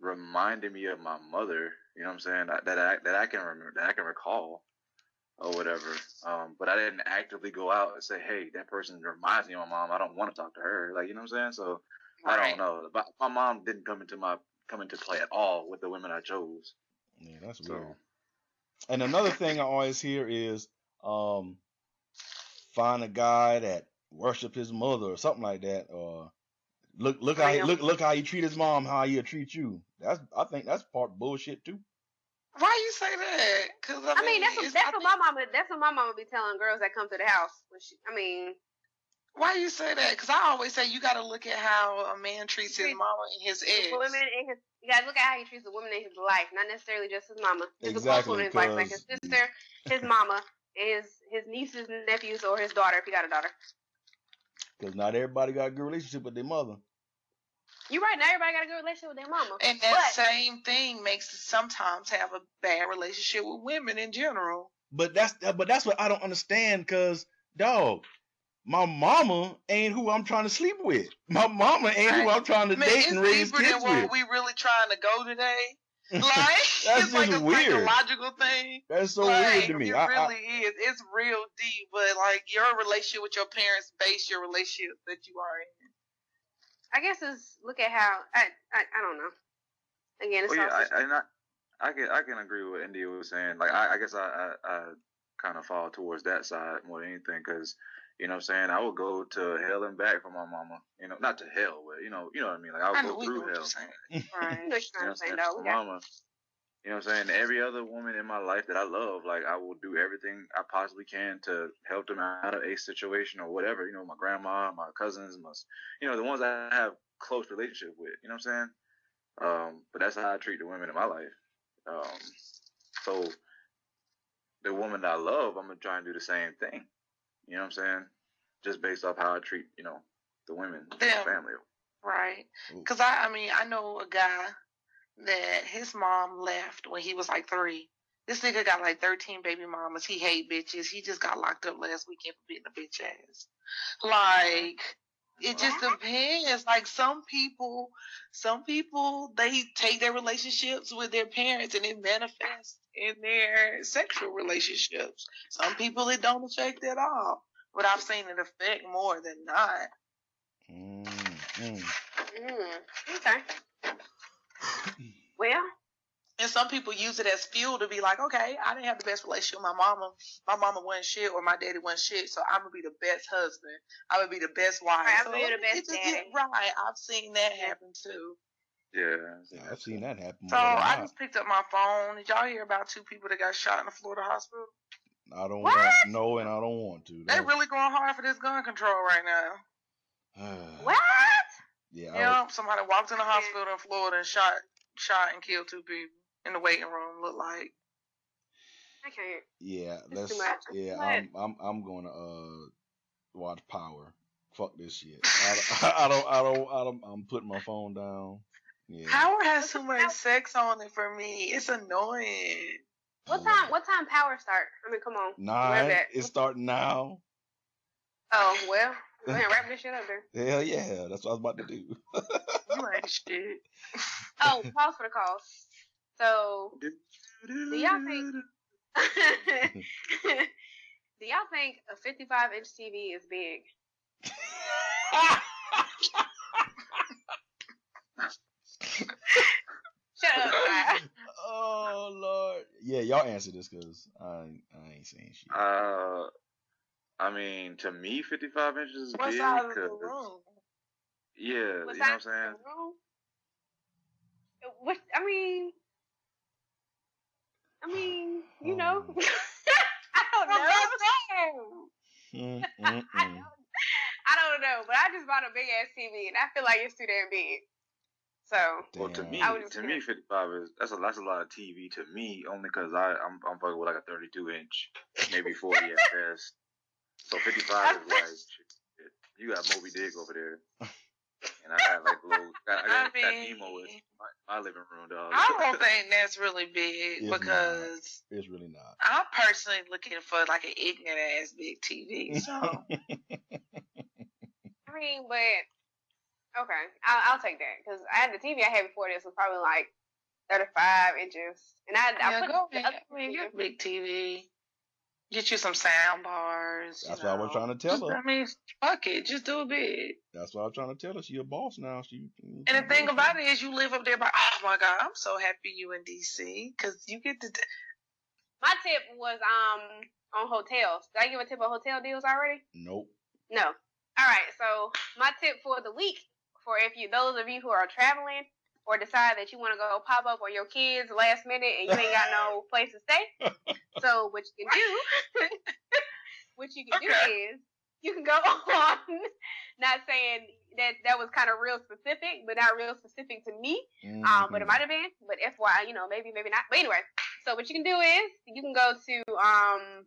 reminded me of my mother. You know what I'm saying? That that I that I can remember, that I can recall, or whatever. Um, but I didn't actively go out and say, hey, that person reminds me of my mom. I don't want to talk to her. Like you know what I'm saying? So. I don't know. But my mom didn't come into my come into play at all with the women I chose. Yeah, that's So weird. and another thing I always hear is, um, find a guy that worship his mother or something like that, or look look how he, look look how he treat his mom, how he'll treat you. That's I think that's part bullshit too. Why you say that? Because I, I mean, that's what, that's I what think- my mama. That's what my mama be telling girls that come to the house. When she, I mean, Why you say that? Because I always say you got to look at how a man treats his Treats mama and his ex. the women in his. You gotta look at how he treats the women in his life, not necessarily just his mama. His the close Exactly, women in his life, like his sister, his mama, and his his nieces and nephews, or his daughter if he got a daughter. Because not everybody got a good relationship with their mother. You're right. Not everybody got a good relationship with their mama. And that but, same thing makes us sometimes have a bad relationship with women in general. But that's but that's what I don't understand. Cause dog, my mama ain't who I'm trying to sleep with. My mama ain't who I'm trying to Man, date and raise deeper kids than what with. we really trying to go today. Like That's it's like a weird. psychological thing. That's so like, weird to me. It I, really I, is. It's real deep, but like your relationship with your parents base your relationship that you are in. I guess it's look at how I I, I don't know. Again, it's Well, yeah, also I, I, I can I can agree with what India was saying. Like, I, I guess I, I, I kind of fall towards that side more than anything because, you know what I'm saying? I would go to hell and back for my mama. You know, not to hell, but, you know, you know what I mean? Like, I would I go we through hell. you Right. know what You know what I'm saying? though. For We mama. You know what I'm saying? Every other woman in my life that I love, like I will do everything I possibly can to help them out of a situation or whatever. You know, my grandma, my cousins, my, you know, the ones I have close relationship with. You know what I'm saying? Um, but that's how I treat the women in my life. Um, so the woman that I love, I'm gonna try and do the same thing. You know what I'm saying? Just based off how I treat, you know, the women in my family. Right. Because I, I mean, I know a guy that his mom left when he was like three. This nigga got like 13 baby mamas. He hate bitches. He just got locked up last weekend for beating a bitch ass. Mm-hmm. Like, it just depends. Like, some people, some people, they take their relationships with their parents and it manifests in their sexual relationships. Some people, it don't affect at all. But I've seen it affect more than not. mm, mm. Mm, okay. Well, And some people use it as fuel to be like, okay, I didn't have the best relationship with my mama. My mama wasn't shit or my daddy wasn't shit, so I'm gonna be the best husband. I'm gonna be the best wife. Right, I'm going to be the best daddy. Right. I've seen that happen too. Yeah. Yeah, I've seen that happen. So I just picked up my phone. Did y'all hear about two people that got shot in the Florida hospital? I don't What? want no, and I don't want to. They That- really going hard for this gun control right now. what? yeah, I Yeah, somebody walked in the hospital in Florida and shot, shot and killed two people in the waiting room. Look like. I can't. Yeah, It's let's. too much. It's Yeah, I'm. I'm. I'm gonna uh watch Power. Fuck this shit. I, I don't. I don't. I don't. I'm putting my phone down. Yeah. Power has too much sex on it for me. It's annoying. What time? What time power start? I mean, come on. Nine. It's starting now. Oh well, go ahead wrap this shit up there. Hell yeah, that's what I was about to do. You ain't shit. Oh, pause for the calls. So, do y'all think? do y'all think a 55 inch TV is big? Shut up. Ty. oh lord. Yeah, y'all answer this because I ain't- I ain't saying shit. Uh, I mean, to me, 55 inches is What big. size is the 'cause- room? Yeah, you know What what I'm saying? What I mean, I mean, you know, Um. I don't know. Mm, mm, I don't, I don't know, but I just bought a big ass TV and I feel like it's too damn big. So Well, to me, I would to me, 55 is that's a that's a lot of TV to me, only because I I'm I'm fucking with like a 32 inch, maybe 40 at best. So 55 is like you got Moby Dick over there, and I got like little got, I got, I got mean- Nemo is my, my living room dog. I don't think that's really big It's not. because It's really not. I'm personally looking for like an ignorant ass big TV. So I mean, but okay, I'll, I'll take that because I had the TV I had before this was probably like 35 inches, and I, I yeah, put go the ahead. other I mean, TV a big TV. Get you some sound bars. you That's what I was trying to tell Just- her. I mean, fuck it, just do it big. That's what I was trying to tell her. She a boss now. She. And the thing about it is, you live up there. By oh my god, I'm so happy you in DC because you get to. My my tip was um on hotels. Did I give a tip on hotel deals already? Nope. No. All right. So my tip for the week for if you those of you who are traveling or decide that you want to go pop up on your kids last minute and you ain't got no place to stay. So what you can do, what you can do is you can go on. Not saying that that was kind of real specific, but not real specific to me. Um, but it Mhm. might have been. But FYI, you know, maybe, maybe not. But anyway, so what you can do is you can go to um,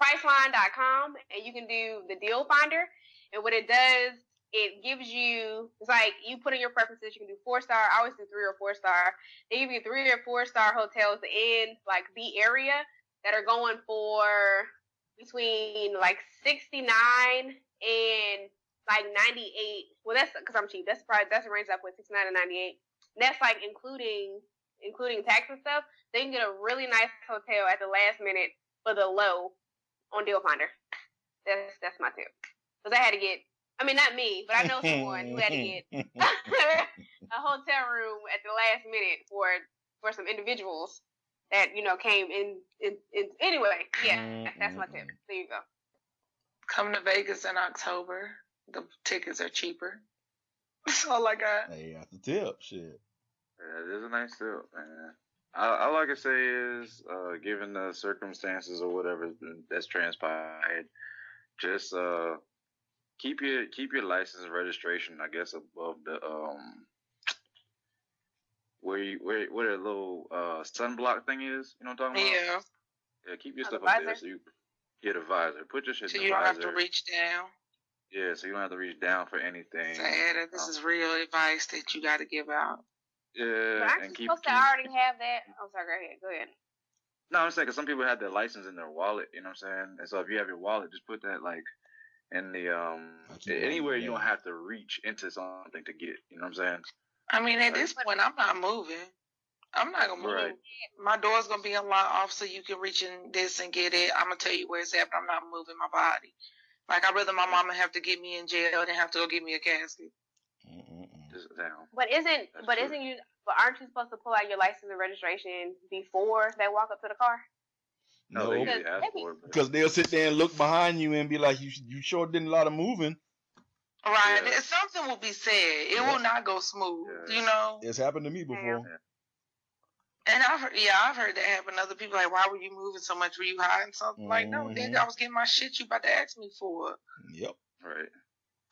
Priceline.com and you can do the deal finder. And what it does, it gives you, it's like you put in your preferences. You can do four star. I always do three or four star. They give you three or four star hotels in like the area that are going for between like 69 and like 98. Well, that's because I'm cheap. That's probably that's the range I put 69 to 98. That's like including including tax and stuff. They can get a really nice hotel at the last minute for the low on Deal Finder. That's that's my tip. Because I had to get. I mean, not me, but I know someone who had to get a hotel room at the last minute for for some individuals that you know came in. in, in anyway, yeah, that's my tip. There you go. Come to Vegas in October. The tickets are cheaper. That's all I got. Hey, that's the tip. Shit. Yeah, it is a nice tip, man. I, all I can say is, uh, given the circumstances or whatever that's transpired, just uh, keep your keep your license and registration, I guess, above the um where you where where the little uh sunblock thing is. You know what I'm talking about? Yeah. Yeah, keep your stuff up there so you get a visor. Put your shit So in you don't have to reach down. Yeah, so you don't have to reach down for anything. Sad that this Oh. is real advice that you got to give out. Yeah, But aren't and keep, supposed to already have that? Oh, sorry. Go ahead. Go ahead. No, I'm saying 'cause some people have their license in their wallet. You know what I'm saying? And so if you have your wallet, just put that like in the um anywhere you don't have to reach into something to get. You know what I'm saying? I mean, at this point, I'm not moving. I'm not gonna move. Right. My door's gonna be unlocked off so you can reach in this and get it. I'm gonna tell you where it's at, but I'm not moving my body. Like I'd rather my mama have to get me in jail than have to go get me a casket. Mm-mm-mm. Just down. But isn't That's but true. isn't you? But aren't you supposed to pull out your license and registration before they walk up to the car? No, No, usually ask Maybe- for it. but- because they'll sit there and look behind you and be like, "You you sure did a lot of moving." Right. Yeah. Something will be said. It Yeah. will not go smooth. Yeah. You know. It's happened to me before. And I've heard, yeah, I've heard that happen. Other people like, why were you moving so much? Were you hiding something? Like, no, nigga, I mm-hmm. was getting my shit. You about to ask me for? Yep. Right.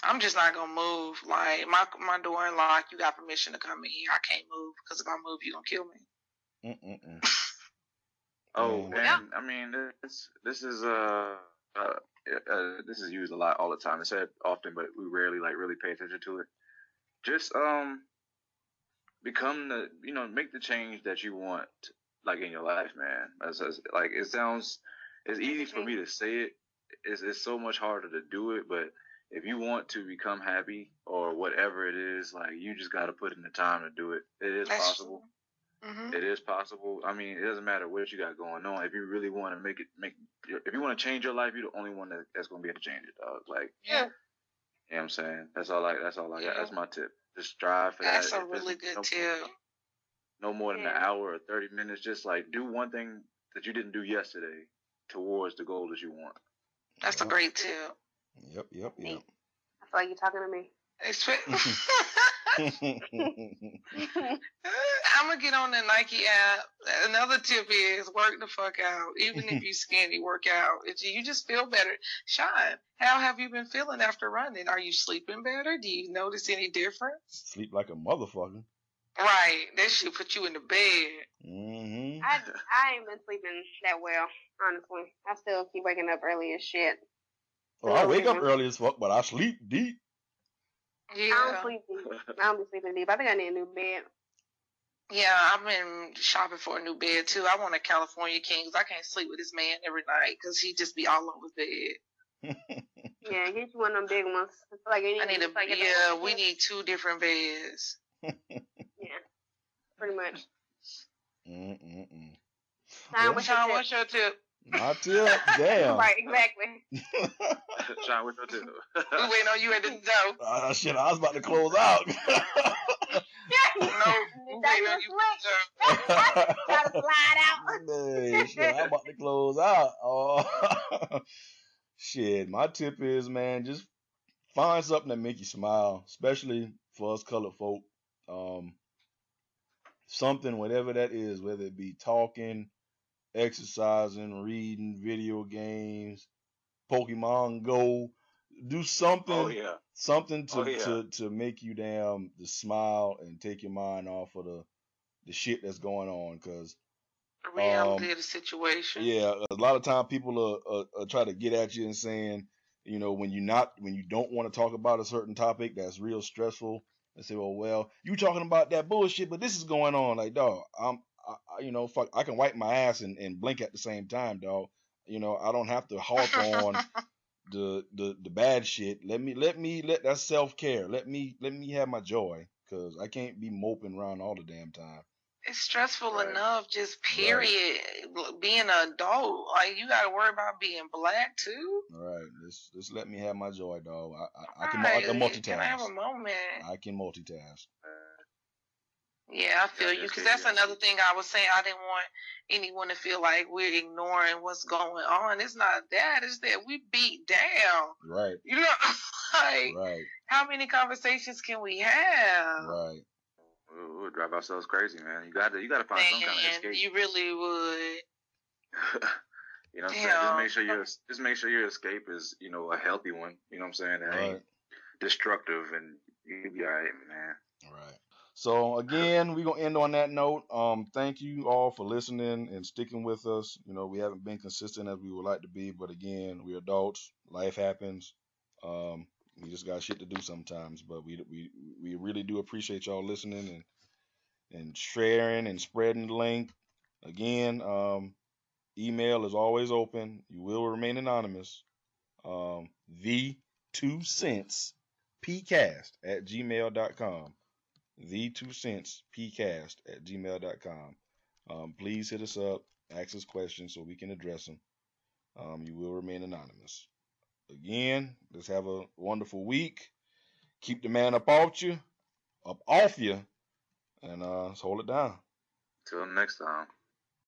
I'm just not gonna move. Like my my door unlocked. You got permission to come in here. I can't move because if I move, you gonna kill me. Mm-mm-mm. Oh, and Yeah. I mean this this is uh, uh uh this is used a lot all the time. It's said often, but we rarely like really pay attention to it. Just um become the you know make the change that you want like in your life, man. As, as like it sounds, it's easy for me to say it. It's it's so much harder to do it, but if you want to become happy or whatever it is, like you just got to put in the time to do it. It is That's possible. Hmm It is possible. I mean, it doesn't matter what you got going on. If you really want to make it, make if you want to change your life, you're the only one that, that's gonna be able to change it, dog. Like, Yeah, you know what I'm saying? That's all I. That's all I got. That's my tip. Just strive for that's that. That's a really good no, tip. No more than an hour or thirty minutes. Just like do one thing that you didn't do yesterday towards the goal that you want. That's a great tip. Yep. Yep. Yep. I feel like you're talking to me. Espe- I'm gonna get on the Nike app. Another tip is work the fuck out. Even if you skinny, work out. It's, you just feel better. Sean, how have you been feeling after running? Are you sleeping better? Do you notice any difference? Sleep like a motherfucker. Right, that should put you in the bed. Mm-hmm. I I ain't been sleeping that well, honestly. I still keep waking up early as shit. Well, I wake up early as fuck, but I sleep deep. I don't sleep deep. I don't be sleeping deep. I think I need a new bed. Yeah. I've been shopping for a new bed too. I want a California king because I can't sleep with this man every night because he just be all over the bed. Yeah, get you one of them big ones. I feel like you I need a it's like at the yeah. moment, We need two different beds. Yeah, pretty much. Mm-mm-mm. Nah, Yeah. what's your Sean, tip? what's your tip? My tip, damn. Right, exactly. Sean, what's your tip? We waiting on you at the door. Ah, shit, I was about to close out. No, that Wait your on you, slick? Gotta slide out. Shit, I'm about to close out. Oh, shit. My tip is, man, just find something that make you smile, especially for us colored folk. Um, something, whatever that is, whether it be talking, exercising, reading, video games, Pokemon Go. Do something, Oh yeah. something to, Oh, yeah. to to make you damn to smile and take your mind off of the the shit that's going on. Cause The reality Um, of the situation. yeah, a lot of time people are, are, are try to get at you and saying, you know, when you not when you don't want to talk about a certain topic that's real stressful, and say, well, well, you talking about that bullshit, but this is going on. Like, dog, I'm, I, I- you know, fuck, I can wipe my ass and, and blink at the same time, dog. You know, I don't have to harp on the the the bad shit. Let me let me let that self care. Let me let me have my joy, cause I can't be moping around all the damn time. It's stressful Right. enough, just period. Being an adult, like you got to worry about being black too. All right, just just let me have my joy, dog. I I, I can I can like, Can I have a multitask. moment? I can multitask. Yeah, I feel Yeah, you. Because that's another thing I was saying. I didn't want anyone to feel like we're ignoring what's going on. It's not that. It's that we beat down. Right, You know, like right, how many conversations can we have? right. We'll, we'll drive ourselves crazy, man. You got to you got to find some kind of escape. you really would. you know what I'm saying? Just make sure your just make sure your escape is you know a healthy one. You know what I'm saying? That ain't Right. destructive, and you'll be alright, man. Right. So again, we're gonna end on that note. Um, thank you all for listening and sticking with us. You know, we haven't been consistent as we would like to be, but again, we're adults. Life happens. Um, we just got shit to do sometimes, but we we we really do appreciate y'all listening and and sharing and spreading the link. Again, um, email is always open. You will remain anonymous. Um, the two cents pcast at gmail.com the two cents pcast at gmail.com um, please hit us up ask us questions so we can address them um, you will remain anonymous. Again let's have a wonderful week. Keep the man up off you up off you and uh let's hold it down. Till next time.